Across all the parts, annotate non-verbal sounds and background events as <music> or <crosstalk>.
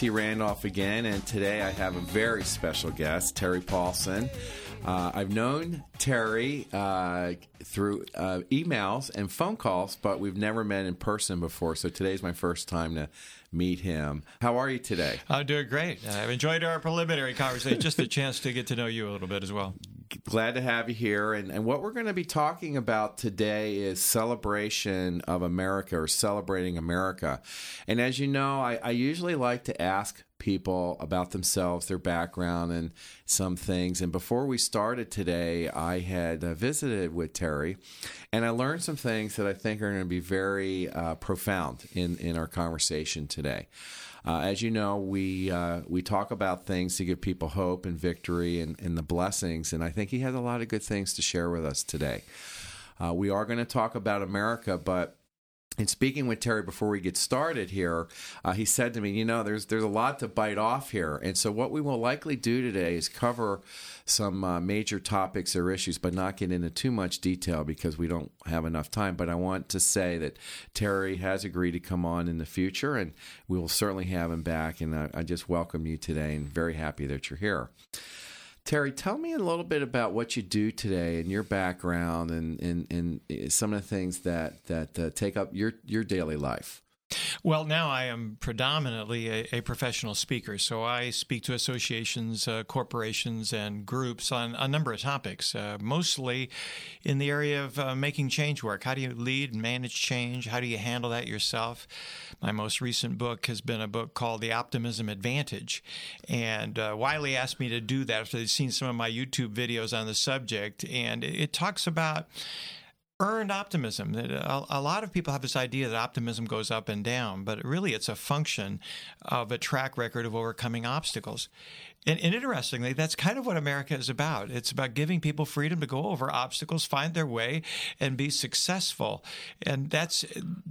T. Randolph again, and today I have a very special guest, Terry Paulson. Uh, I've known Terry uh, through uh, emails and phone calls, but we've never met in person before. So today's my first time to meet him. How are you today? I'm doing great. I've enjoyed our preliminary conversation, just a <laughs> chance to get to know you a little bit as well. Glad to have you here. And, and what we're going to be talking about today is celebration of America or celebrating America. And as you know, I, I usually like to ask people about themselves, their background, and some things. And before we started today, I had uh, visited with Terry, and I learned some things that I think are going to be very uh, profound in, in our conversation today. Uh, as you know, we uh, we talk about things to give people hope and victory and, and, the blessings, and I think he has a lot of good things to share with us today. Uh, we are going to talk about America, but in speaking with Terry before we get started here, uh, he said to me, "You know, there's there's a lot to bite off here, and so what we will likely do today is cover some uh, major topics or issues, but not get into too much detail because we don't have enough time. But I want to say that Terry has agreed to come on in the future, and we will certainly have him back. And I, I just welcome you today, and very happy that you're here." Terry, tell me a little bit about what you do today and your background and, and, and some of the things that, that uh, take up your, your daily life. Well, now I am predominantly a, a, professional speaker, so I speak to associations, uh, corporations, and groups on a number of topics, uh, mostly in the area of uh, making change work. How do you lead and manage change? How do you handle that yourself? My most recent book has been a book called The Optimism Advantage, and uh, Wiley asked me to do that after they'd seen some of my YouTube videos on the subject, and it talks about earned optimism. A, lot of people have this idea that optimism goes up and down, but really it's a function of a track record of overcoming obstacles. And, and, interestingly, that's kind of what America is about. It's about giving people freedom to go over obstacles, find their way, and be successful. And that's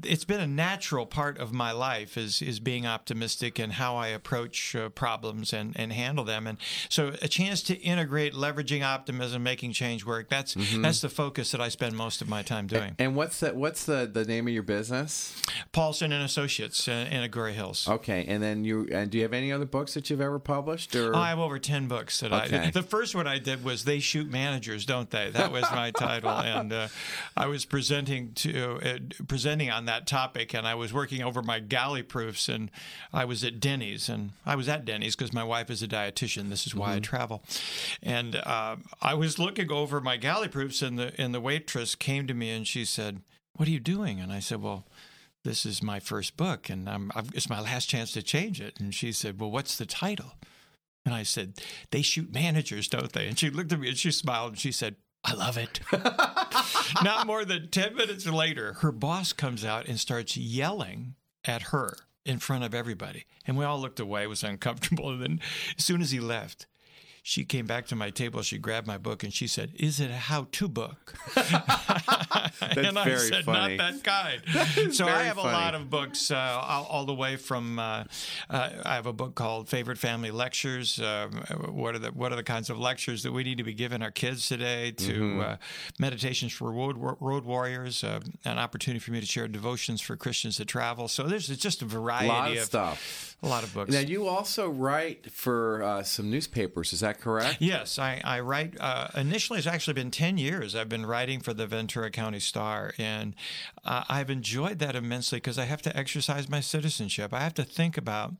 it's been a natural part of my life is is being optimistic and how I approach uh, problems and, and handle them. And so, a chance to integrate leveraging optimism, making change work. That's mm-hmm. that's the focus that I spend most of my time doing. And, and what's the what's the, the name of your business? Paulson and Associates uh, in Agoura Hills. Okay, and then you and do you have any other books that you've ever published or? I have over 10 books that okay. I The first one I did was They Shoot Managers, Don't They? That was my title. <laughs> And uh, I was presenting to uh, presenting on that topic, and I was working over my galley proofs, and I was at Denny's. And I was at Denny's because my wife is a dietitian. This is why mm-hmm. I travel. And uh, I was looking over my galley proofs, and the, and the waitress came to me and she said, What are you doing? And I said, Well, this is my first book and I'm, it's my last chance to change it. And she said, Well, what's the title? And I said, They shoot managers, don't they? And she looked at me and she smiled and she said, I love it. <laughs> Not more than 10 minutes later, her boss comes out and starts yelling at her in front of everybody. And we all looked away, it was uncomfortable. And then as soon as he left, she came back to my table. She grabbed my book and she said, "Is it a how-to book?" <laughs> and I said, funny. "Not that kind." <laughs> So I have funny. a lot of books, uh, all, all, the way from. Uh, uh, I have a book called "Favorite Family Lectures." Um, what are the what are the kinds of lectures that we need to be giving our kids today? To mm-hmm. Uh, meditations for road, road warriors, uh, an opportunity for me to share devotions for Christians that travel. So there's just a variety of, of stuff. A lot of books. Now you also write for uh, some newspapers. Is that correct? Yes, I, I write. Uh, initially, it's actually been 10 years I've been writing for the Ventura County Star, and uh, I've enjoyed that immensely because I have to exercise my citizenship. I have to think about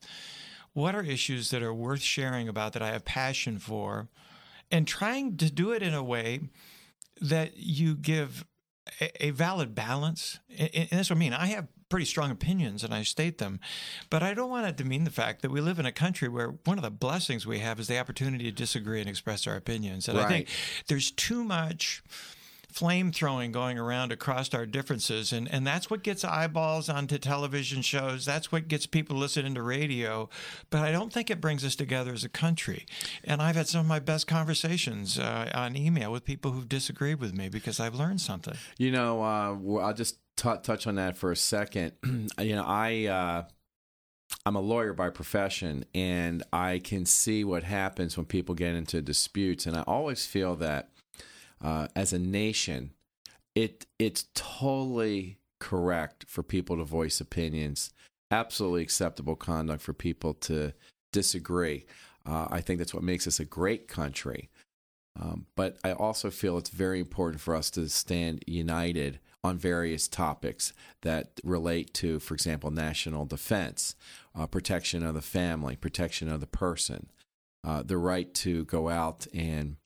what are issues that are worth sharing about that I have passion for, and trying to do it in a way that you give a, a valid balance. And, and that's what I mean. I have pretty strong opinions and I state them. But I don't want to demean the fact that we live in a country where one of the blessings we have is the opportunity to disagree and express our opinions. And right. I think there's too much flame throwing going around across our differences and and that's what gets eyeballs onto television shows that's what gets people listening to radio but i don't think it brings us together as a country and i've had some of my best conversations uh, on email with people who've disagreed with me because i've learned something you know uh, i'll just t- touch on that for a second. <clears throat> you know, I uh, I'm a lawyer by profession, and I can see what happens when people get into disputes. And I always feel that uh, as a nation, it it's totally correct for people to voice opinions absolutely acceptable conduct for people to disagree. Uh, I think that's what makes us a great country. Um, but I also feel it's very important for us to stand united on various topics that relate to, for example, national defense, uh, protection of the family, protection of the person, uh, the right to go out and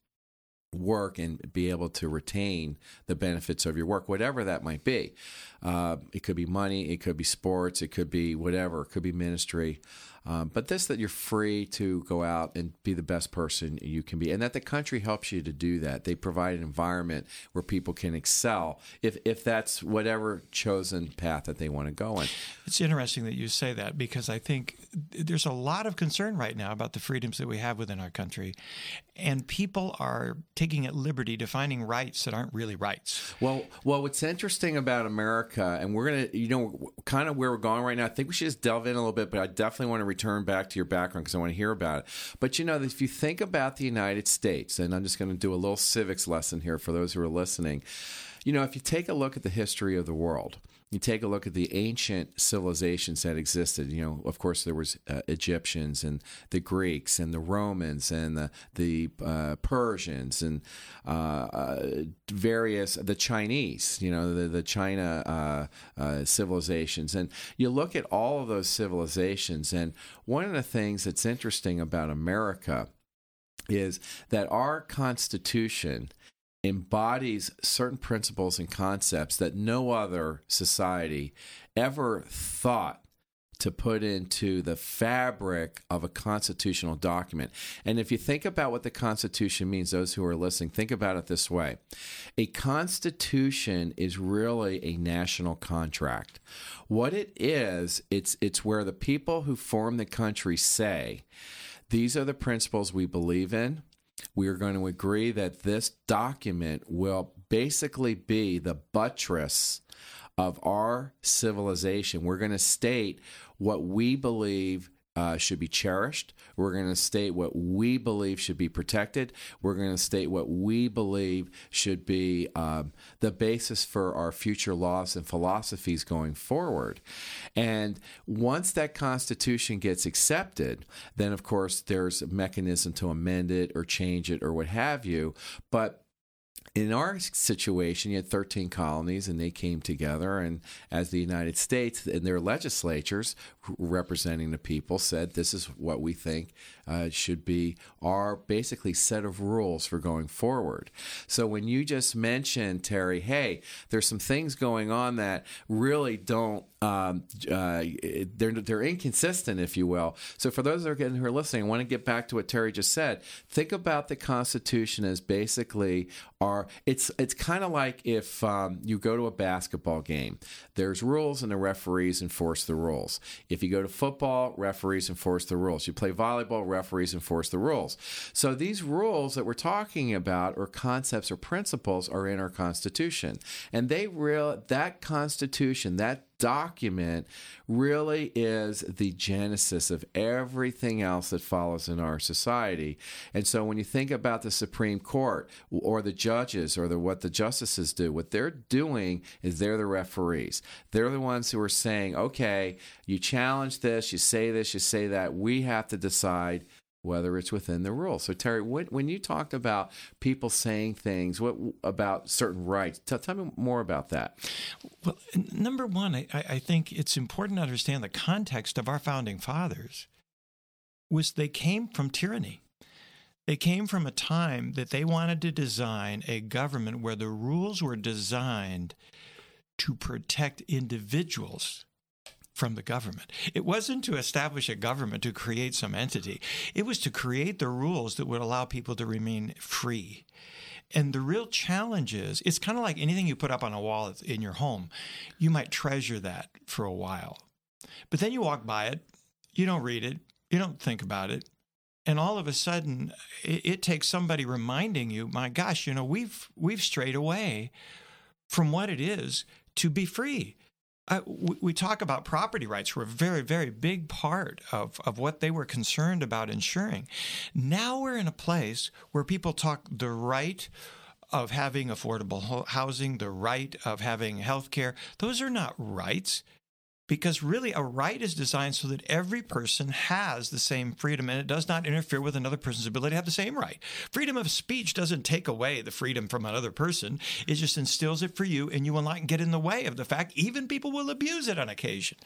work and be able to retain the benefits of your work, whatever that might be. Uh, it could be money, it could be sports, it could be whatever, it could be ministry. Um, but this that you're free to go out and be the best person you can be, and that the country helps you to do that. They provide an environment where people can excel if if that's whatever chosen path that they want to go in. It's interesting that you say that because I think there's a lot of concern right now about the freedoms that we have within our country, and people are taking at liberty defining rights that aren't really rights. Well, well, what's interesting about America, and we're gonna, you know, kind of where we're going right now. I think we should just delve in a little bit, but I definitely want to return back to your background because I want to hear about it. But you know, if you think about the United States, and I'm just going to do a little civics lesson here for those who are listening. You know, if you take a look at the history of the world, you take a look at the ancient civilizations that existed. You know, of course, there was uh, Egyptians and the Greeks and the Romans and the the uh, Persians and uh, uh various the Chinese. You know, the the China uh, uh, civilizations. And you look at all of those civilizations, and one of the things that's interesting about America is that our Constitution embodies certain principles and concepts that no other society ever thought to put into the fabric of a constitutional document. And if you think about what the Constitution means, those who are listening, think about it this way a Constitution is really a national contract. What it is, it's, it's where the people who form the country say, these are the principles we believe in we are going to agree that this document will basically be the buttress of our civilization. We're going to state what we believe uh, should be cherished. We're going to state what we believe should be protected. We're going to state what we believe should be um, the basis for our future laws and philosophies going forward. And once that Constitution gets accepted, then of course there's a mechanism to amend it or change it or what have you. But in our situation, you had 13 colonies and they came together, and as the United States and their legislatures representing the people said, This is what we think uh, should be our basically set of rules for going forward. So when you just mentioned, Terry, hey, there's some things going on that really don't um, uh, they're they're inconsistent, if you will. So for those that are getting who are listening, I want to get back to what Terry just said. Think about the Constitution as basically our. It's it's kind of like if um, you go to a basketball game. There's rules, and the referees enforce the rules. If you go to football, referees enforce the rules. You play volleyball, referees enforce the rules. So these rules that we're talking about, or concepts or principles, are in our Constitution, and they real that Constitution that document really is the genesis of everything else that follows in our society. And so when you think about the Supreme Court or the judges or the, what the justices do, what they're doing is they're the referees. They're the ones who are saying, okay, you challenge this, you say this, you say that. We have to decide whether it's within the rules. So, Terry, when, when you talked about people saying things what about certain rights, tell, tell me more about that. Well, number one, I, I think it's important to understand the context of our founding fathers was they came from tyranny. They came from a time that they wanted to design a government where the rules were designed to protect individuals from the government. It wasn't to establish a government to create some entity, it was to create the rules that would allow people to remain free. And the real challenge is it's kind of like anything you put up on a wall in your home. You might treasure that for a while. But then you walk by it, you don't read it, you don't think about it. And all of a sudden, it, it takes somebody reminding you, my gosh, you know, we've we've strayed away from what it is to be free uh, we, we, talk about property rights were a very, very big part of, of what they were concerned about ensuring. Now we're in a place where people talk the right of having affordable housing, the right of having health care. Those are not rights. Because really a right is designed so that every person has the same freedom and it does not interfere with another person's ability to have the same right. Freedom of speech doesn't take away the freedom from another person, it just instills it for you and you will not get in the way of the fact even people will abuse it on occasion.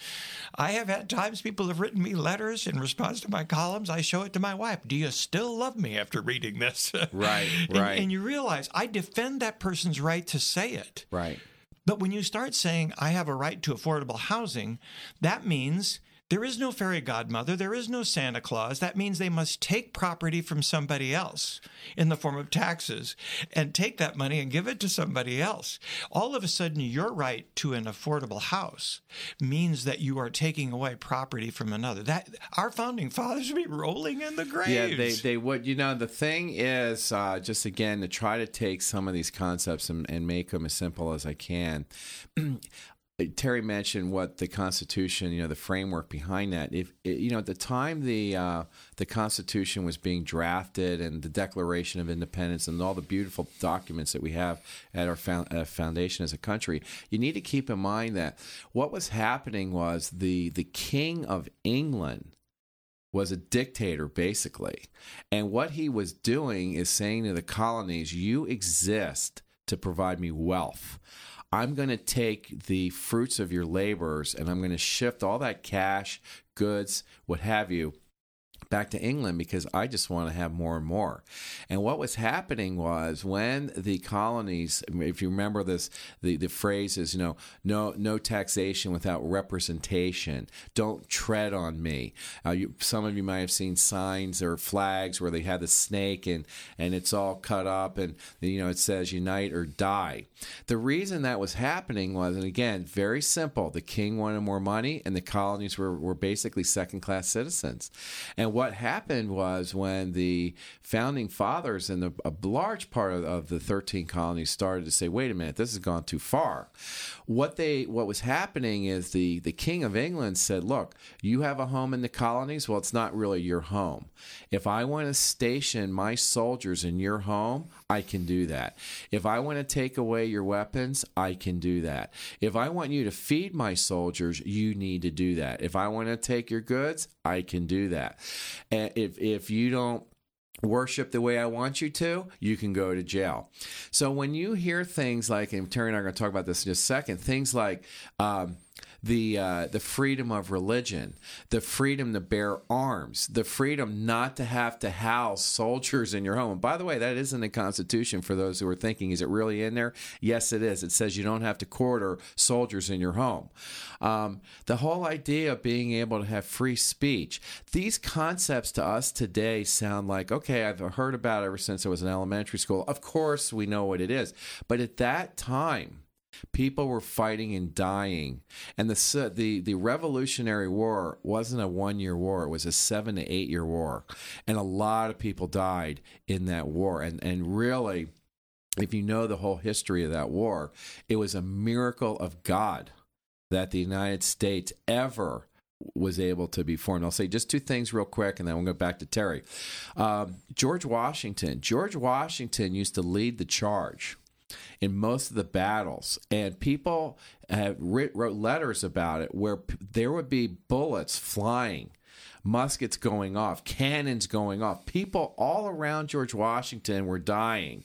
I have had times people have written me letters in response to my columns. I show it to my wife. Do you still love me after reading this? <laughs> Right, and, right. And you realize I defend that person's right to say it. Right. But when you start saying, I have a right to affordable housing, that means there is no fairy godmother, there is no Santa Claus. That means they must take property from somebody else in the form of taxes and take that money and give it to somebody else. All of a sudden, your right to an affordable house means that you are taking away property from another. That our founding fathers would be rolling in the graves. Yeah, they, they would. You know, the thing is, uh, just again, to try to take some of these concepts and, and make them as simple as I can. <clears throat> Terry mentioned what the Constitution, you know, the framework behind that. If you know, at the time the uh, the Constitution was being drafted and the Declaration of Independence and all the beautiful documents that we have at our found, uh, foundation as a country, you need to keep in mind that what was happening was the the King of England was a dictator basically, and what he was doing is saying to the colonies, "You exist to provide me wealth." I'm going to take the fruits of your labors and I'm going to shift all that cash, goods, what have you, back to England because I just want to have more and more. And what was happening was when the colonies, if you remember this, the, the phrase is, you know, no, no taxation without representation. Don't tread on me. Uh, you, some of you might have seen signs or flags where they had the snake and, and it's all cut up and, you know, it says unite or die. The reason that was happening was, and again, very simple. The king wanted more money and the colonies were, were basically second class citizens. And what happened was when the founding fathers and a large part of, of, the 13 colonies started to say, wait a minute, this has gone too far. What they what was happening is the, the King of England said, look, you have a home in the colonies. Well, it's not really your home. If I want to station my soldiers in your home, I can do that. If I want to take away your weapons, I can do that. If I want you to feed my soldiers, you need to do that. If I want to take your goods, I can do that. If if you don't worship the way I want you to, you can go to jail. So when you hear things like, and Terry and I are going to talk about this in just a second, things like um, the uh, the freedom of religion, the freedom to bear arms, the freedom not to have to house soldiers in your home. And by the way, that is in the Constitution. For those who are thinking, is it really in there? Yes, it is. It says you don't have to quarter soldiers in your home. Um, the whole idea of being able to have free speech. These concepts to us today sound like okay. I've heard about it ever since I was in elementary school. Of course, we know what it is, but at that time People were fighting and dying, and the the the Revolutionary War wasn't a one year war; it was a seven to eight year war, and a lot of people died in that war. And and really, if you know the whole history of that war, it was a miracle of God that the United States ever was able to be formed. I'll say just two things real quick, and then we'll go back to Terry. Um, George Washington. George Washington used to lead the charge in most of the battles, and people have writ, wrote letters about it where p- there would be bullets flying muskets going off, cannons going off. People all around George Washington were dying.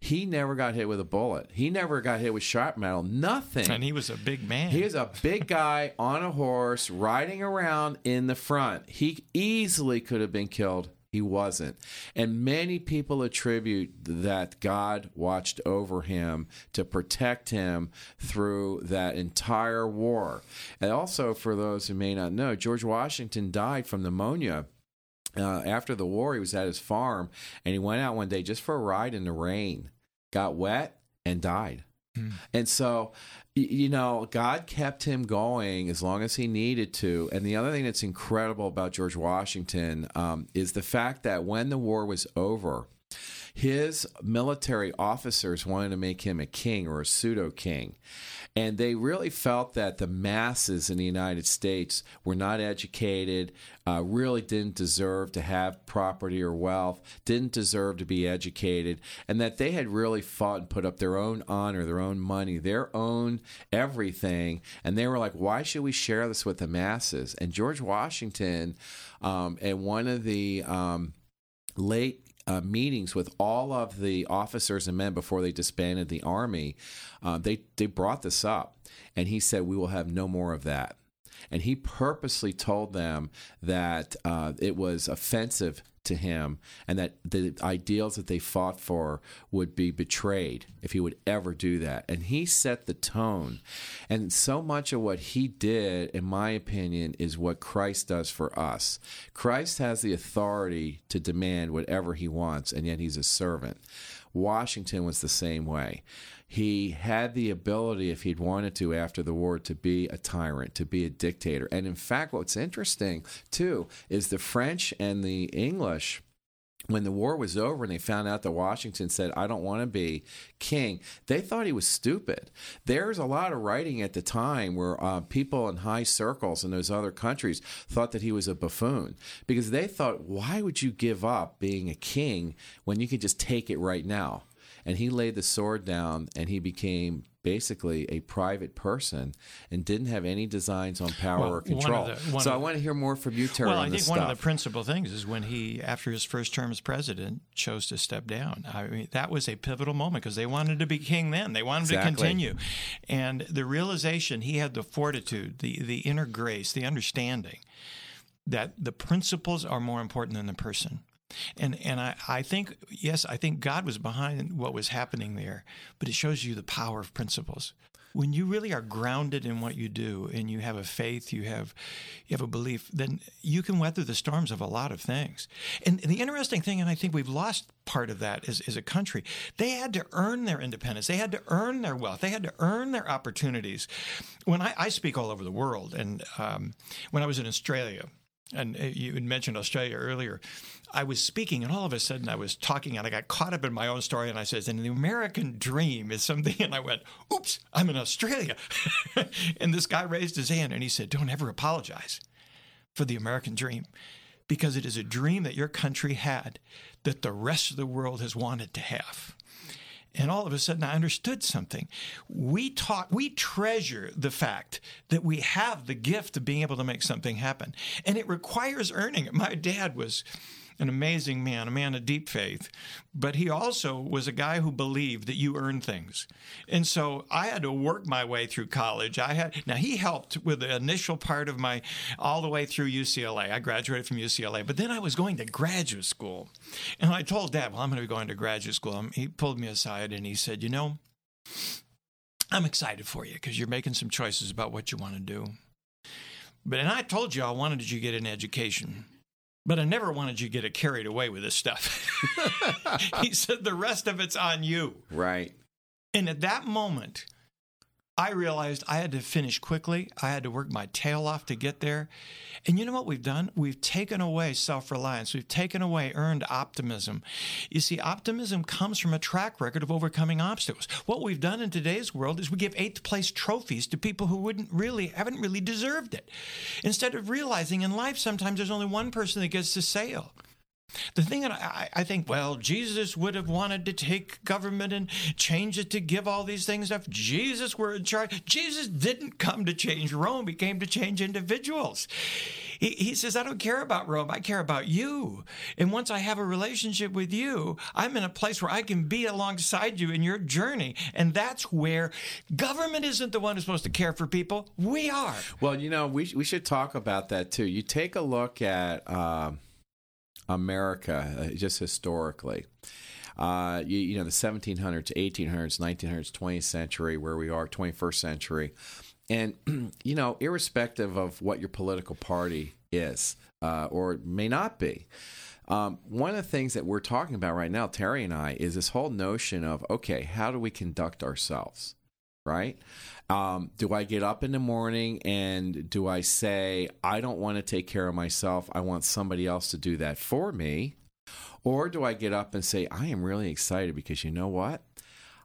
He never got hit with a bullet. He never got hit with sharp metal. Nothing. And he was a big man. He was a big guy on a horse riding around in the front. He easily could have been killed he wasn't. And many people attribute that God watched over him to protect him through that entire war. And also, for those who may not know, George Washington died from pneumonia. Uh, after the war, he was at his farm and he went out one day just for a ride in the rain, got wet, and died. Hmm. And so you know, God kept him going as long as he needed to. And the other thing that's incredible about George Washington um, is the fact that when the war was over, his military officers wanted to make him a king or a pseudo king. And they really felt that the masses in the United States were not educated, uh, really didn't deserve to have property or wealth, didn't deserve to be educated, and that they had really fought and put up their own honor, their own money, their own everything. And they were like, why should we share this with the masses? And George Washington, um, and one of the um, late uh, meetings with all of the officers and men before they disbanded the army, uh, they they brought this up, and he said, "We will have no more of that." And he purposely told them that uh, it was offensive to him and that the ideals that they fought for would be betrayed if he would ever do that. And he set the tone. And so much of what he did, in my opinion, is what Christ does for us. Christ has the authority to demand whatever he wants, and yet he's a servant. Washington was the same way he had the ability, if he'd wanted to after the war, to be a tyrant, to be a dictator. And in fact, what's interesting, too, is the French and the English when the war was over and they found out that Washington said, I don't want to be king, they thought he was stupid. There's a lot of writing at the time where uh, people in high circles in those other countries thought that he was a buffoon because they thought, why would you give up being a king when you could just take it right now? And he laid the sword down and he became basically a private person and didn't have any designs on power well, or control. The, so I want to hear more from you, Terry. Well, I think one stuff. of the principal things is when he, after his first term as president, chose to step down. I mean, that was a pivotal moment because they wanted to be king then. They wanted exactly. to continue, and the realization he had the fortitude, the the inner grace, the understanding that the principles are more important than the person. And and I, I think yes, I think God was behind what was happening there, but it shows you the power of principles. When you really are grounded in what you do and you have a faith, you have you have a belief, then you can weather the storms of a lot of things. And, and the interesting thing, and I think we've lost part of that as, as a country, they had to earn their independence. They had to earn their wealth. They had to earn their opportunities. When I, I speak all over the world, and um, when I was in Australia, and uh, you had mentioned Australia earlier. I was speaking, and all of a sudden I was talking, and I got caught up in my own story. And I said, "And the American dream is something." <laughs> And I went, "Oops, I'm in Australia." <laughs> and this guy raised his hand, and he said, "Don't ever apologize for the American dream, because it is a dream that your country had that the rest of the world has wanted to have." And all of a sudden, I understood something. We talk, we treasure the fact that we have the gift of being able to make something happen, and it requires earning it. My dad was an amazing man, a man of deep faith, but he also was a guy who believed that you earn things. And so I had to work my way through college. I had now he helped with the initial part of my all the way through UCLA. I graduated from UCLA, but then I was going to graduate school. And I told dad, "Well, I'm going to be going to graduate school." And he pulled me aside and he said, "You know, I'm excited for you because you're making some choices about what you want to do." But and I told you I wanted you to get an education. But I never wanted you to get it carried away with this stuff. <laughs> he said, the rest of it's on you. Right. And at that moment, I realized I had to finish quickly. I had to work my tail off to get there. And you know what we've done? We've taken away self reliance. We've taken away earned optimism. You see, optimism comes from a track record of overcoming obstacles. What we've done in today's world is we give eighth place trophies to people who wouldn't really, haven't really deserved it. Instead of realizing in life, sometimes there's only one person that gets to sail. The thing that I, I, think, well, Jesus would have wanted to take government and change it to give all these things If Jesus were in charge. Jesus didn't come to change Rome, he came to change individuals. He, he says, I don't care about Rome, I care about you. And once I have a relationship with you, I'm in a place where I can be alongside you in your journey. And that's where government isn't the one who's supposed to care for people. We are. Well, you know, we, we should talk about that too. You take a look at. Uh America, uh, just historically. Uh, you, you, know, the 1700s, 1800s, 1900s, 20th century, where we are, 21st century. And, <clears throat> you know, irrespective of what your political party is uh, or may not be, um, one of the things that we're talking about right now, Terry and I, is this whole notion of okay, how do we conduct ourselves? Right? Um, do I get up in the morning and do I say, I don't want to take care of myself? I want somebody else to do that for me? Or do I get up and say, I am really excited because you know what?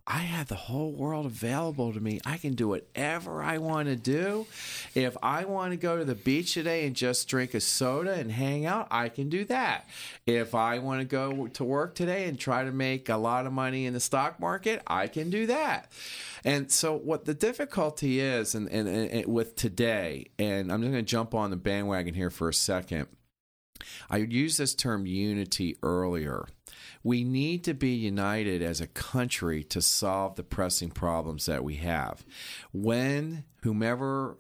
I have the whole world available to me. I can do whatever I want to do. If I want to go to the beach today and just drink a soda and hang out, I can do that. If I want to go to work today and try to make a lot of money in the stock market, I can do that. And so, what the difficulty is, and, and, and with today, and I'm just going to jump on the bandwagon here for a second. I used this term unity earlier. We need to be united as a country to solve the pressing problems that we have. When whomever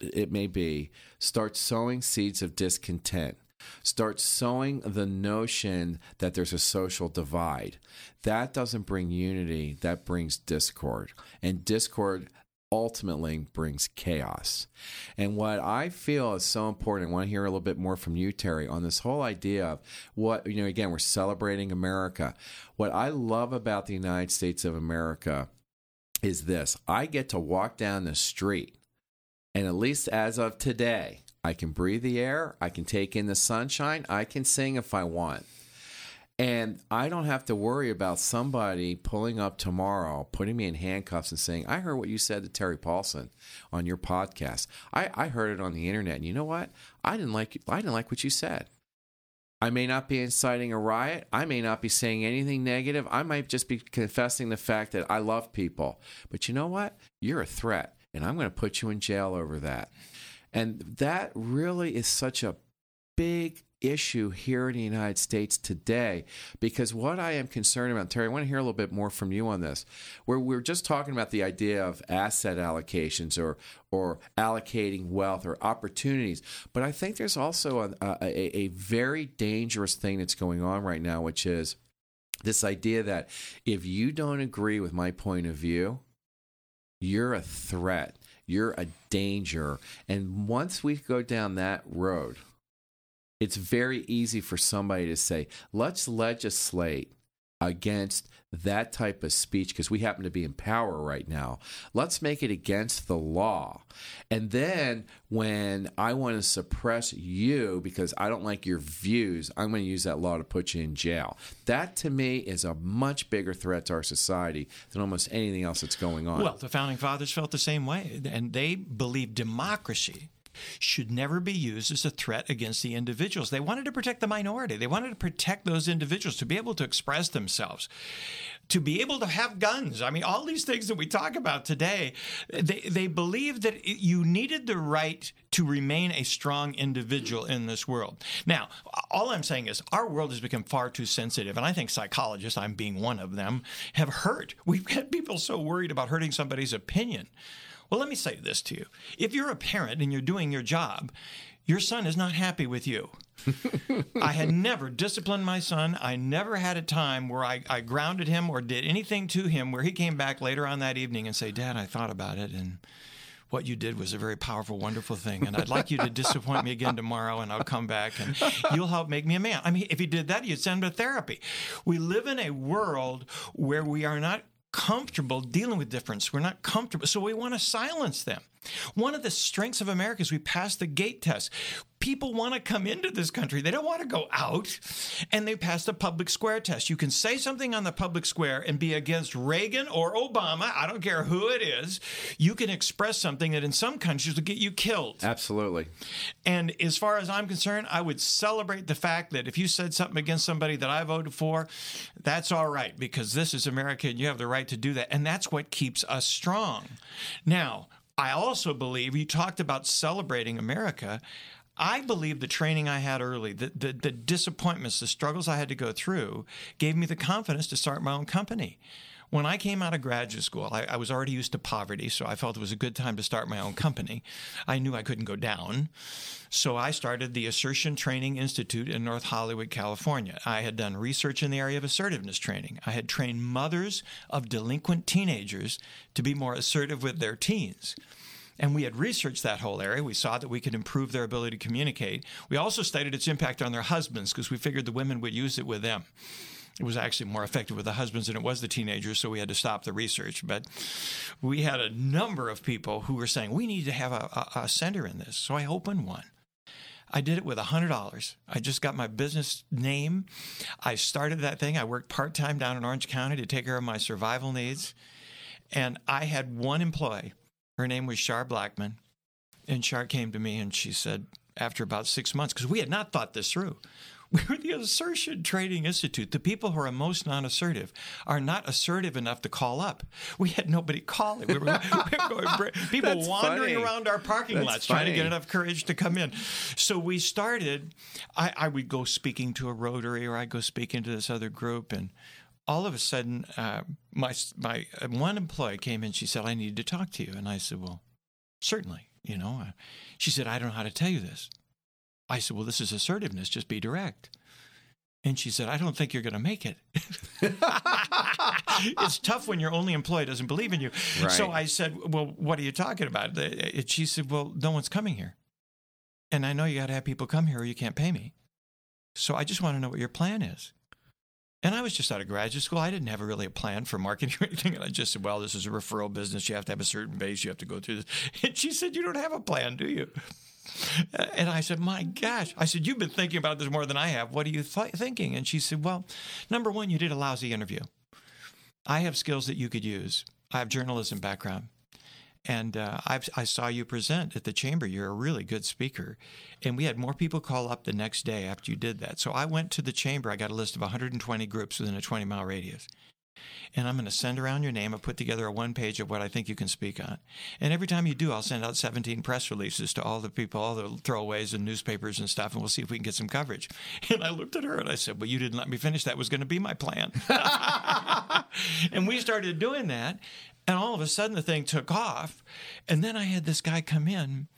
it may be starts sowing seeds of discontent, start sowing the notion that there's a social divide. That doesn't bring unity, that brings discord. And discord ultimately brings chaos. And what I feel is so important, I want to hear a little bit more from you, Terry, on this whole idea of what, you know, again, we're celebrating America. What I love about the United States of America is this I get to walk down the street, and at least as of today, I can breathe the air, I can take in the sunshine, I can sing if I want. And I don't have to worry about somebody pulling up tomorrow, putting me in handcuffs and saying, I heard what you said to Terry Paulson on your podcast. I, I heard it on the internet. And you know what? I didn't like I didn't like what you said. I may not be inciting a riot. I may not be saying anything negative. I might just be confessing the fact that I love people. But you know what? You're a threat, and I'm going to put you in jail over that. And that really is such a big issue here in the United States today because what I am concerned about, Terry, I want to hear a little bit more from you on this. Where we're just talking about the idea of asset allocations or or allocating wealth or opportunities, but I think there's also a, a, a very dangerous thing that's going on right now, which is this idea that if you don't agree with my point of view, you're a threat. You're a danger. And once we go down that road, it's very easy for somebody to say, let's legislate against that type of speech because we happen to be in power right now. Let's make it against the law. And then when I want to suppress you because I don't like your views, I'm going to use that law to put you in jail. That to me is a much bigger threat to our society than almost anything else that's going on. Well, the founding fathers felt the same way, and they believed democracy should never be used as a threat against the individuals. They wanted to protect the minority. They wanted to protect those individuals to be able to express themselves, to be able to have guns. I mean, all these things that we talk about today, they, they believed that you needed the right to remain a strong individual in this world. Now, all I'm saying is our world has become far too sensitive, and I think psychologists, I'm being one of them, have hurt. We've had people so worried about hurting somebody's opinion. Well, let me say this to you. If you're a parent and you're doing your job, your son is not happy with you. <laughs> I had never disciplined my son. I never had a time where I, I grounded him or did anything to him where he came back later on that evening and say, Dad, I thought about it and what you did was a very powerful, wonderful thing. And I'd like you to disappoint me again tomorrow, and I'll come back and you'll help make me a man. I mean, if he did that, you'd send him to therapy. We live in a world where we are not comfortable dealing with difference. We're not comfortable. So we want to silence them. One of the strengths of America is we pass the gate test. People want to come into this country. They don't want to go out. And they pass the public square test. You can say something on the public square and be against Reagan or Obama. I don't care who it is. You can express something that in some countries will get you killed. Absolutely. And as far as I'm concerned, I would celebrate the fact that if you said something against somebody that I voted for, that's all right because this is America and you have the right to do that. And that's what keeps us strong. Now, I also believe you talked about celebrating America. I believe the training I had early, the, the, the, disappointments, the struggles I had to go through, gave me the confidence to start my own company. When I came out of graduate school, I, I, was already used to poverty, so I felt it was a good time to start my own company. I knew I couldn't go down. So I started the Assertion Training Institute in North Hollywood, California. I had done research in the area of assertiveness training. I had trained mothers of delinquent teenagers to be more assertive with their teens. And we had researched that whole area. We saw that we could improve their ability to communicate. We also studied its impact on their husbands because we figured the women would use it with them it was actually more effective with the husbands than it was the teenagers, so we had to stop the research. But we had a number of people who were saying, we need to have a, a, a center in this. So I opened one. I did it with $100. I just got my business name. I started that thing. I worked part time down in Orange County to take care of my survival needs. And I had one employee. Her name was Shar Blackman. And Shar came to me and she said, after about six months, because we had not thought this through, we <laughs> were the Assertion Training Institute. The people who are most non assertive are not assertive enough to call up. We had nobody calling. We were, <laughs> we were going, <laughs> people That's wandering funny. around our parking That's lots trying to get enough courage to come in. So we started, I, I would go speaking to a Rotary or I'd go speaking to this other group. And all of a sudden, uh, my, my uh, one employee came in. She said, I need to talk to you. And I said, Well, certainly. You know, uh, she said, I don't know how to tell you this. I said, Well, this is assertiveness. Just be direct. And she said, I don't think you're going to make it. <laughs> it's tough when your only employee doesn't believe in you. So I said, Well, what are you talking about? And she said, Well, no one's coming here. And I know you got to have people come here or you can't pay me. So I just want to know what your plan is. And I was just out of graduate school. I didn't have really a plan for marketing or <laughs> anything. And I just said, well, this is a referral business. You have to have a certain base. You have to go through this. <laughs> And she said, you don't have a plan, do you? And I said, my gosh. I said, you've been thinking about this more than I have. What are you th- thinking? And she said, well, number one, you did a lousy interview. I have skills that you could use. I have journalism background. And uh, I saw you present at the chamber. You're a really good speaker. And we had more people call up the next day after you did that. So I went to the chamber. I got a list of 120 groups within a 20 mile radius. And I'm going to send around your name. I'll put together a one page of what I think you can speak on. And every time you do, I'll send out 17 press releases to all the people, all the throwaways and newspapers and stuff, and we'll see if we can get some coverage. <laughs> And I looked at her and I said, Well, you didn't let me finish. That was going to be my plan. <laughs> and we started doing that. And all of a sudden, the thing took off. And then I had this guy come in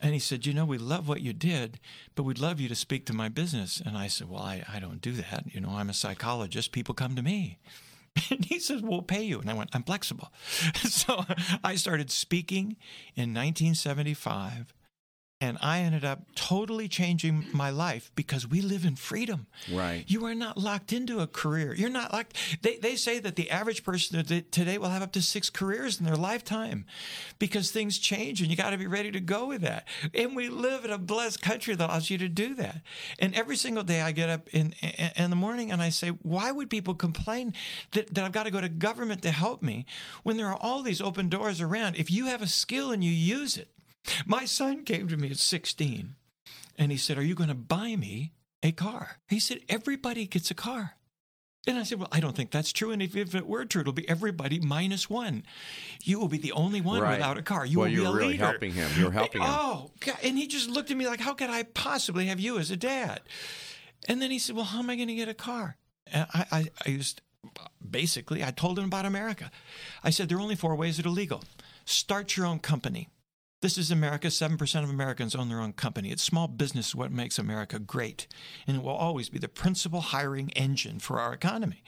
and he said, You know, we love what you did, but we'd love you to speak to my business. And I said, Well, I, I don't do that. You know, I'm a psychologist. People come to me. <laughs> And he says, We'll pay you. And I went, I'm flexible. <laughs> So I started speaking in 1975. And I ended up totally changing my life because we live in freedom. Right. You are not locked into a career. You're not locked. They, they say that the average person today will have up to six careers in their lifetime because things change and you got to be ready to go with that. And we live in a blessed country that allows you to do that. And every single day I get up in, in, in the morning and I say, why would people complain that, that I've got to go to government to help me when there are all these open doors around? If you have a skill and you use it, my son came to me at 16 and he said, Are you going to buy me a car? He said, Everybody gets a car. And I said, Well, I don't think that's true. And if, if it were true, it'll be everybody minus one. You will be the only one Right. without a car. You well, will be a really leader. helping him. You were helping him. Oh, God. and he just looked at me like, How could I possibly have you as a dad? And then he said, Well, how am I going to get a car? And I, I, I used basically, I told him about America. I said, There are only four ways that are legal start your own company. This is America. 7% of Americans own their own company. It's small business what makes America great. And it will always be the principal hiring engine for our economy.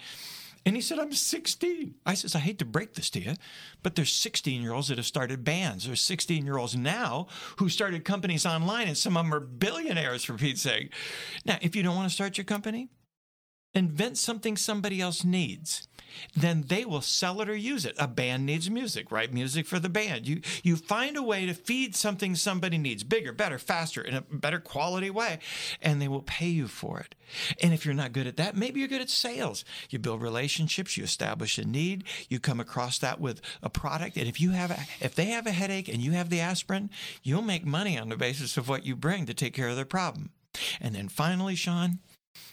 And he said, I'm 16. I says, I hate to break this to you, but there's 16 year olds that have started bands. There's 16 year olds now who started companies online, and some of them are billionaires, for Pete's sake. Now, if you don't want to start your company, invent something somebody else needs then they will sell it or use it. A band needs music write music for the band. You you find a way to feed something somebody needs bigger better faster in a better quality way and they will pay you for it. And if you're not good at that maybe you're good at sales. You build relationships you establish a need you come across that with a product and if you have a, if they have a headache and you have the aspirin you'll make money on the basis of what you bring to take care of their problem. And then finally sean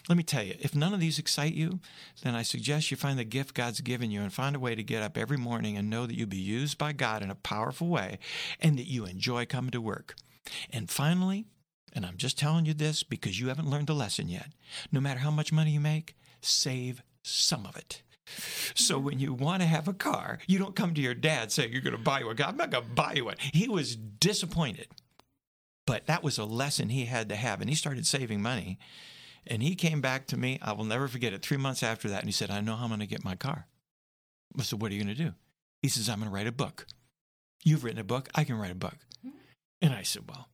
let me tell you, if none of these excite you, then I suggest you find the gift God's given you and find a way to get up every morning and know that you'll be used by God in a powerful way and that you enjoy coming to work. And finally, and I'm just telling you this because you haven't learned the lesson yet, no matter how much money you make, save some of it. So when you want to have a car, you don't come to your dad saying you're going to buy you a car. I'm not going to buy you one. He was disappointed. But that was a lesson he had to have. And he started saving money. And he came back to me, I will never forget it, three months after that, and he said, I know how I'm going to get my car. I said, What are you going to do? He says, I'm going to write a book. You've written a book, I can write a book. Mm-hmm. And I said, Well,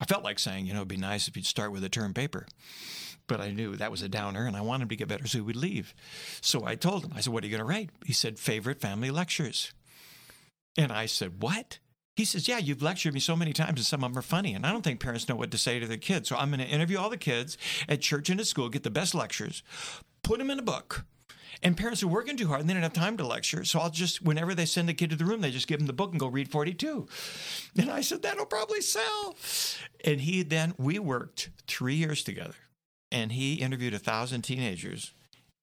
I felt like saying, you know, it'd be nice if you'd start with a term paper. But I knew that was a downer and I wanted him to get better so he would leave. So I told him, I said, What are you going to write? He said, Favorite family lectures. And I said, What? He says, Yeah, you've lectured me so many times, and some of them are funny. And I don't think parents know what to say to their kids. So I'm going to interview all the kids at church and at school, get the best lectures, put them in a book. And parents are working too hard and they don't have time to lecture. So I'll just, whenever they send a kid to the room, they just give them the book and go read 42. And I said, That'll probably sell. And he then, we worked three years together and he interviewed a thousand teenagers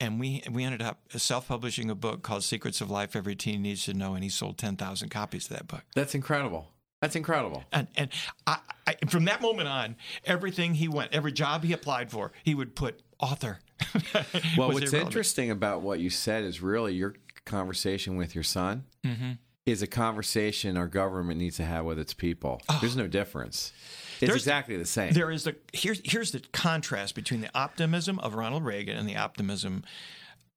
and we we ended up self-publishing a book called Secrets of Life Every Teen Needs to Know, and he sold ten thousand copies of that book. That's incredible. That's incredible. And and I, I, from that moment on, everything he went, every job he applied for, he would put author. <laughs> well, what's irrelevant. interesting about what you said is really your conversation with your son mm-hmm. is a conversation our government needs to have with its people. Oh. There's no difference. It's There's, exactly the same. There is the here's here's the contrast between the optimism of Ronald Reagan and the optimism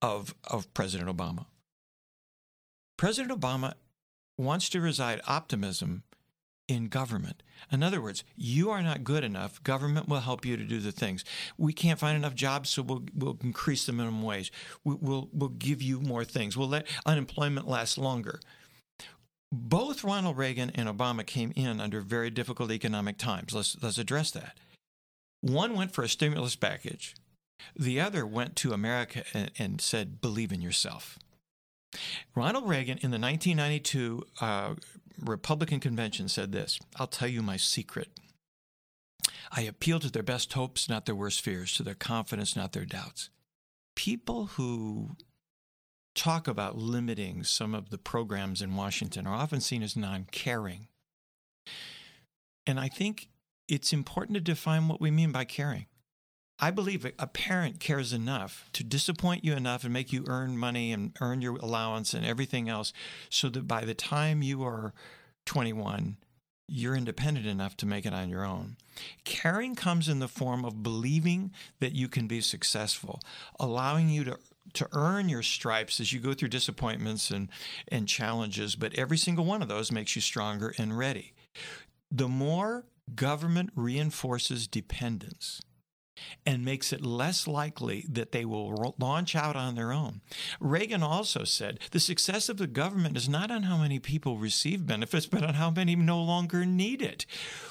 of of President Obama. President Obama wants to reside optimism in government. In other words, you are not good enough. Government will help you to do the things. We can't find enough jobs, so we'll, we'll increase the minimum wage. We, will we'll give you more things. We'll let unemployment last longer both Ronald Reagan and Obama came in under very difficult economic times. Let's, let's address that. One went for a stimulus package, the other went to America and, and said, believe in yourself. Ronald Reagan in the 1992 uh, Republican convention said this I'll tell you my secret. I appeal to their best hopes, not their worst fears, to their confidence, not their doubts. People who talk about limiting some of the programs in Washington are often seen as non caring. And I think it's important to define what we mean by caring. I believe a parent cares enough to disappoint you enough and make you earn money and earn your allowance and everything else so that by the time you are 21, you're independent enough to make it on your own. Caring comes in the form of believing that you can be successful, allowing you to to earn your stripes as you go through disappointments and, and challenges, but every single one of those makes you stronger and ready. The more government reinforces dependence, and makes it less likely that they will launch out on their own. Reagan also said the success of the government is not on how many people receive benefits, but on how many no longer need it.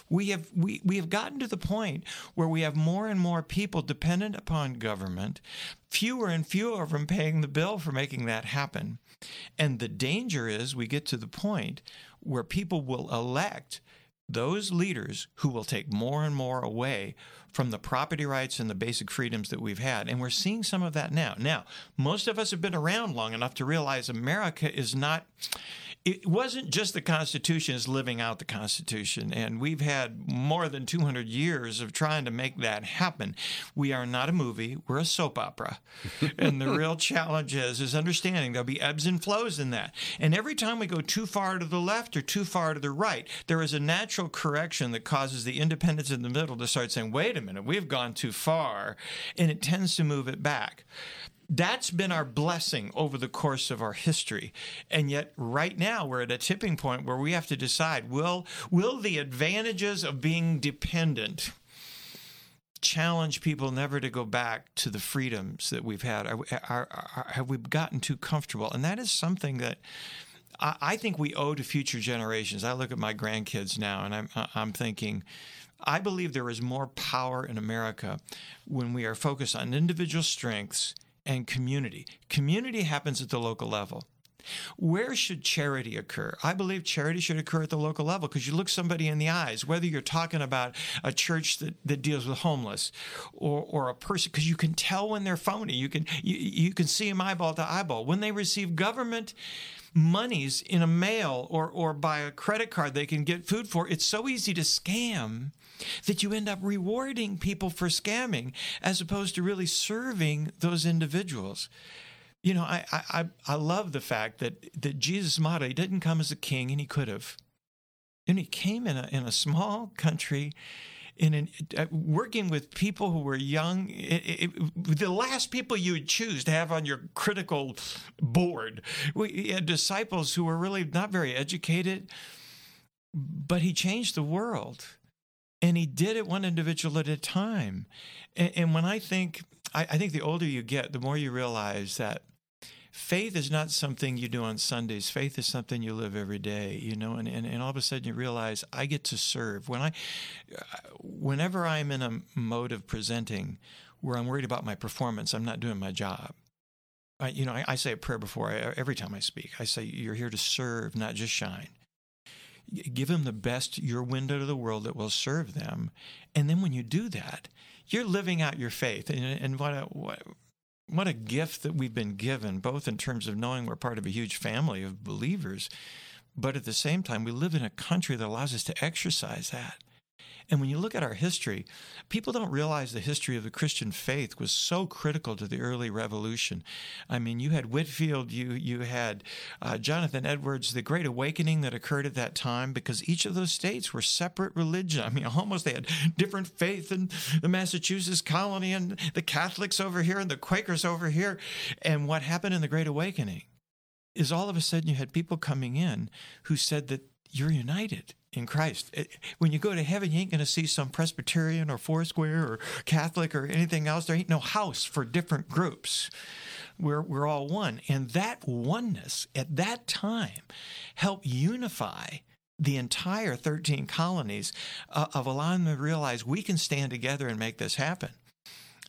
We have we, we have gotten to the point where we have more and more people dependent upon government, fewer and fewer of them paying the bill for making that happen. And the danger is we get to the point where people will elect those leaders who will take more and more away from the property rights and the basic freedoms that we've had. And we're seeing some of that now. Now, most of us have been around long enough to realize America is not it wasn't just the Constitution, it's living out the Constitution. And we've had more than 200 years of trying to make that happen. We are not a movie, we're a soap opera. <laughs> and the real challenge is, is understanding there'll be ebbs and flows in that. And every time we go too far to the left or too far to the right, there is a natural correction that causes the independents in the middle to start saying, wait a minute, we've gone too far. And it tends to move it back. That's been our blessing over the course of our history. And yet right now we're at a tipping point where we have to decide will will the advantages of being dependent challenge people never to go back to the freedoms that we've had? Are, are, are, have we gotten too comfortable? And that is something that I, I, think we owe to future generations. I look at my grandkids now and I'm, I'm thinking, I believe there is more power in America when we are focused on individual strengths and community. Community happens at the local level. Where should charity occur? I believe charity should occur at the local level because you look somebody in the eyes, whether you're talking about a church that, that deals with homeless or, or a person, because you can tell when they're phony. You can, you, you can see them eyeball to eyeball. When they receive government monies in a mail or, or by a credit card they can get food for, it's so easy to scam that you end up rewarding people for scamming as opposed to really serving those individuals. You know, I, I, I love the fact that, that Jesus' motto, he didn't come as a king and he could have. And he came in a, in a small country in an, uh, working with people who were young, it, it, the last people you would choose to have on your critical board. We had disciples who were really not very educated, but he changed the world. And he did it one individual at a time. And, and when I think, I, I think the older you get, the more you realize that faith is not something you do on Sundays. Faith is something you live every day, you know, and, and, and all of a sudden you realize I get to serve. When I, whenever I'm in a mode of presenting where I'm worried about my performance, I'm not doing my job. I, you know, I, I say a prayer before I, every time I speak. I say, You're here to serve, not just shine. Give them the best, your window to the world that will serve them. And then when you do that, you're living out your faith. And, and what, what, what a gift that we've been given, both in terms of knowing we're part of a huge family of believers, but at the same time, we live in a country that allows us to exercise that. And when you look at our history, people don't realize the history of the Christian faith was so critical to the early revolution. I mean, you had Whitefield, you you had uh, Jonathan Edwards, the Great Awakening that occurred at that time, because each of those states were separate religion. I mean, <laughs> almost they had different faith in the Massachusetts colony and the Catholics over here and the Quakers over here. And what happened in the Great Awakening is all of a sudden you had people coming in who said that you're united in Christ. When you go to heaven, you ain't going to see some Presbyterian or Foursquare or Catholic or anything else. There ain't no house for different groups. We're, we're all one. And that oneness at that time helped unify the entire 13 colonies uh, of allowing them to realize we can stand together and make this happen.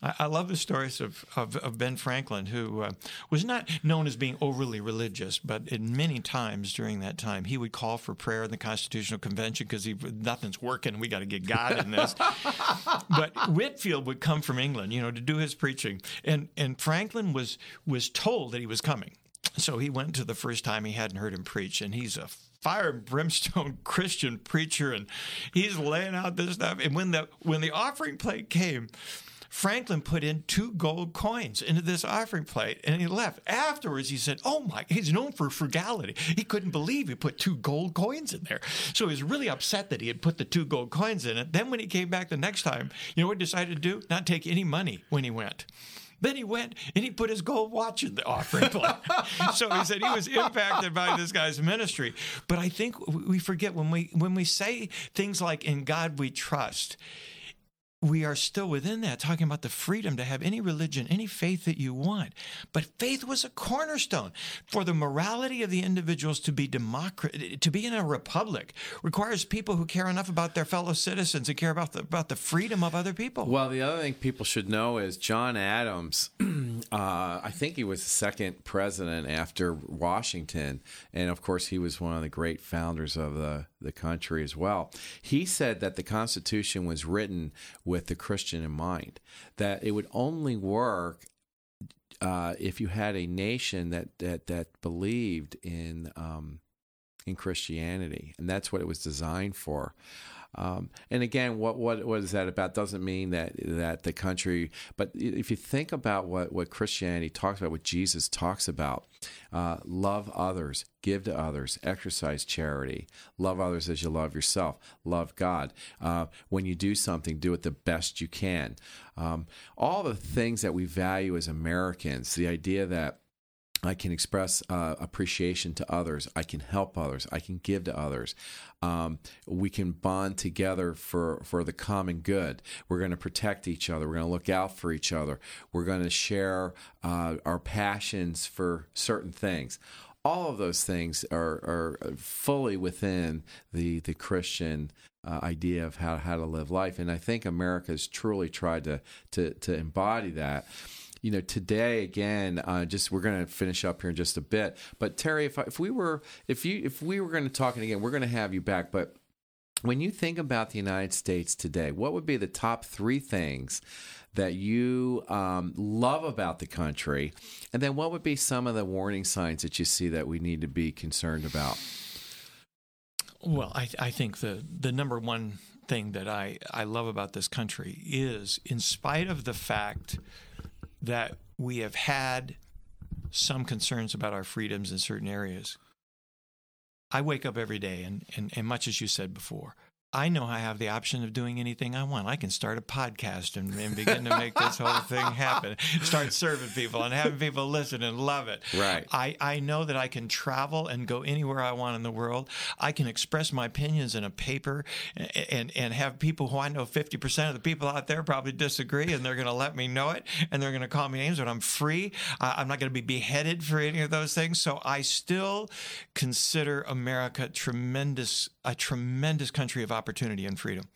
I, I love the stories of, of, of Ben Franklin, who uh, was not known as being overly religious, but in many times during that time, he would call for prayer in the Constitutional Convention because nothing's working. We got to get God in this. <laughs> but Whitefield would come from England, you know, to do his preaching, and and Franklin was was told that he was coming. So he went to the first time he hadn't heard him preach, and he's a fire and brimstone <laughs> Christian preacher, and he's laying out this stuff. And when the when the offering plate came, Franklin put in two gold coins into this offering plate and he left. Afterwards, he said, Oh my, he's known for frugality. He couldn't believe he put two gold coins in there. So he was really upset that he had put the two gold coins in it. Then when he came back the next time, you know what he decided to do? Not take any money when he went. Then he went and he put his gold watch in the offering plate. <laughs> so he said he was impacted by this guy's ministry. But I think we forget when we when we say things like "In God We Trust." We are still within that, talking about the freedom to have any religion, any faith that you want. But faith was a cornerstone for the morality of the individuals to be democratic, to be in a republic requires people who care enough about their fellow citizens and care about the, about the freedom of other people. Well, the other thing people should know is John Adams. <clears throat> uh, I think he was the second president after Washington, and of course, he was one of the great founders of the the country as well. He said that the Constitution was written with the Christian in mind, that it would only work uh, if you had a nation that that that believed in um, in Christianity, and that's what it was designed for. Um, and again, what, what what is that about? Doesn't mean that that the country, but if you think about what what Christianity talks about, what Jesus talks about, uh, love others, give to others, exercise charity, love others as you love yourself, love God. Uh, when you do something, do it the best you can. Um, all the things that we value as Americans, the idea that I can express uh, appreciation to others. I can help others. I can give to others. Um, we can bond together for, for the common good. We're going to protect each other. We're going to look out for each other. We're going to share uh, our passions for certain things. All of those things are, are fully within the, the Christian uh, idea of how, how to live life. And I think America has truly tried to, to, to embody that you know, today again, uh, just we're going to finish up here in just a bit. But Terry, if I, if we were if you if we were going to talk, and again, we're going to have you back, but when you think about the United States today, what would be the top three things that you um, love about the country? And then what would be some of the warning signs that you see that we need to be concerned about? Well, I, I think the, the number one thing that I, I love about this country is, in spite of the fact that we have had some concerns about our freedoms in certain areas. I wake up every day, and, and, and much as you said before, I know I have the option of doing anything I want. I can start a podcast and, and begin to make this whole thing happen. Start serving people and having people listen and love it. Right. I, I know that I can travel and go anywhere I want in the world. I can express my opinions in a paper and, and, and have people who I know 50% of the people out there probably disagree and they're going to let me know it and they're going to call me names, but I'm free. Uh, I'm not going to be beheaded for any of those things. So I still consider America tremendous, a tremendous country of opportunity and freedom.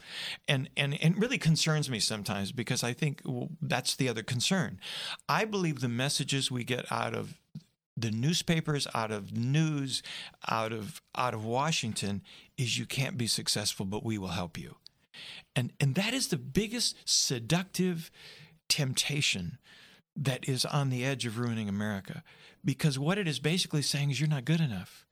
And, and, and really concerns me sometimes because I think well, that's the other concern. I believe the messages we get out of the newspapers, out of news, out of out of Washington is you can't be successful, but we will help you. And and that is the biggest seductive temptation that is on the edge of ruining America. Because what it is basically saying is you're not good enough.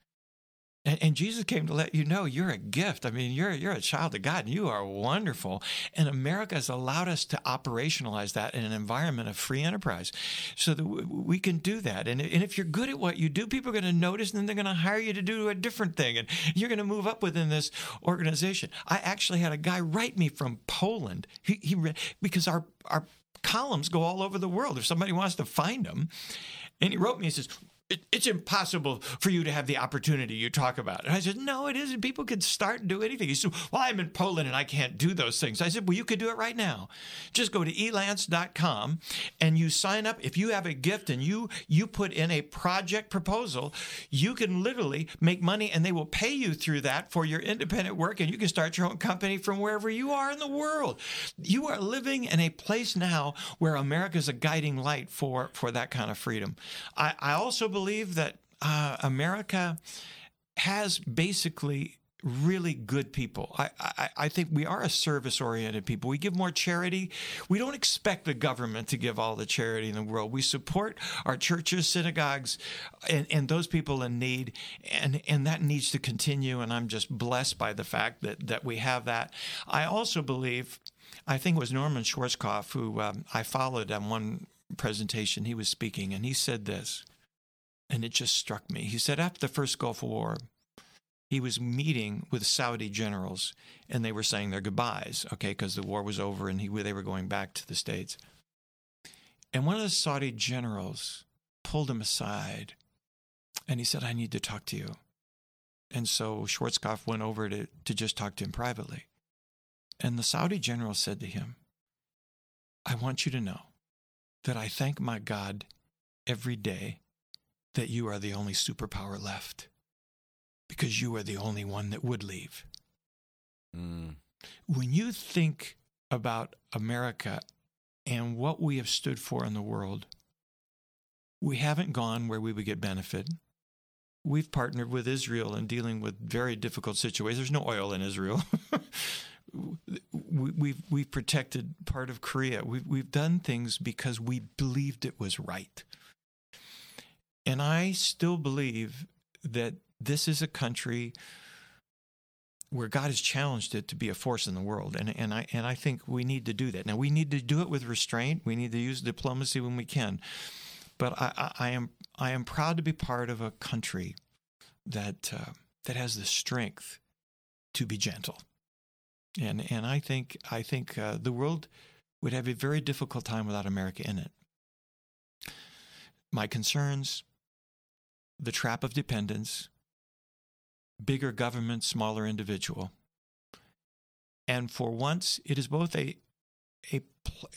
And, and, Jesus came to let you know you're a gift. I mean, you're you're a child of God, and you are wonderful. And America has allowed us to operationalize that in an environment of free enterprise, so that we can do that. And, and if you're good at what you do, people are going to notice, and then they're going to hire you to do a different thing, and you're going to move up within this organization. I actually had a guy write me from Poland. He, he because our our columns go all over the world. If somebody wants to find them, and he wrote me, he says, it, it's impossible for you to have the opportunity you talk about. And I said, no, it isn't. People can start and do anything. He said, well, I'm in Poland and I can't do those things. I said, well, you could do it right now. Just go to elance.com and you sign up. If you have a gift and you you put in a project proposal, you can literally make money and they will pay you through that for your independent work and you can start your own company from wherever you are in the world. You are living in a place now where America is a guiding light for, for that kind of freedom. I, I also believe that uh, America has basically really good people. I, I, I, think we are a service oriented people. We give more charity. We don't expect the government to give all the charity in the world. We support our churches, synagogues, and, and those people in need. And, and that needs to continue. And I'm just blessed by the fact that, that we have that. I also believe, I think it was Norman Schwarzkopf who um, I followed on one presentation. He was speaking, and he said this and it just struck me. He said after the first Gulf War, he was meeting with Saudi generals, and they were saying their goodbyes, okay, because the war was over and he, they were going back to the States. And one of the Saudi generals pulled him aside and he said, I need to talk to you. And so Schwarzkopf went over to, to just talk to him privately. And the Saudi general said to him, I want you to know that I thank my God every day that you are the only superpower left because you are the only one that would leave. Mm. When you think about America and what we have stood for in the world, we haven't gone where we would get benefit. We've partnered with Israel in dealing with very difficult situations. There's no oil in Israel. <laughs> we've we've protected part of Korea. We've we've done things because we believed it was right. And I still believe that this is a country where God has challenged it to be a force in the world. And, and, I, and I think we need to do that. Now, we need to do it with restraint. We need to use diplomacy when we can. But I, I, I am, I am proud to be part of a country that, uh, that has the strength to be gentle. And, and I think, I think uh, the world would have a very difficult time without America in it. My concerns, the trap of dependence, bigger government, smaller individual. And for once, it is both a a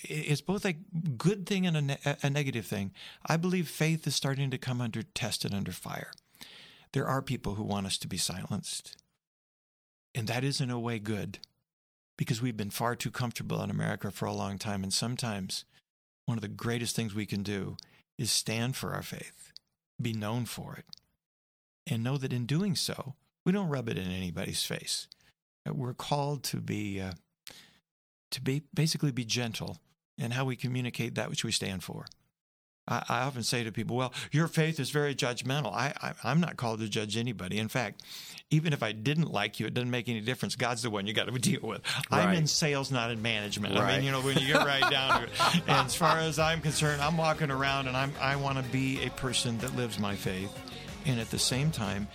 it's both a good thing and a, a negative thing. I believe faith is starting to come under test and under fire. There are people who want us to be silenced. And that is in a way good because we've been far too comfortable in America for a long time. And sometimes one of the greatest things we can do is stand for our faith be known for it, and know that in doing so, we don't rub it in anybody's face. We're called to be uh, to be basically be gentle in how we communicate that which we stand for. I, I often say to people, well, your faith is very judgmental. I, I, am not called to judge anybody. In fact, even if I didn't like you, it doesn't make any difference. God's the one you got to <laughs> deal with. Right. I'm in sales, not in management. Right. I mean, you know, when you get right down to it. <laughs> And as far as I'm concerned, I'm walking around and I'm, I want to be a person that lives my faith and at the same time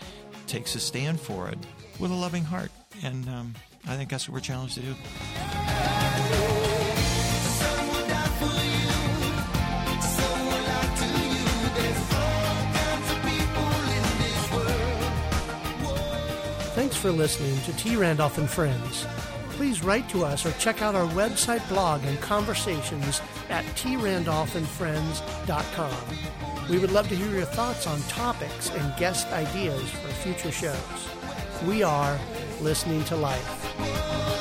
takes a stand for it with a loving heart. And, um, I think that's what we're challenged to do. For listening to T. Randolph and Friends. Please write to us or check out our website, blog, and conversations at trandolphandfriends.com. We would love to hear your thoughts on topics and guest ideas for future shows. We are listening to life.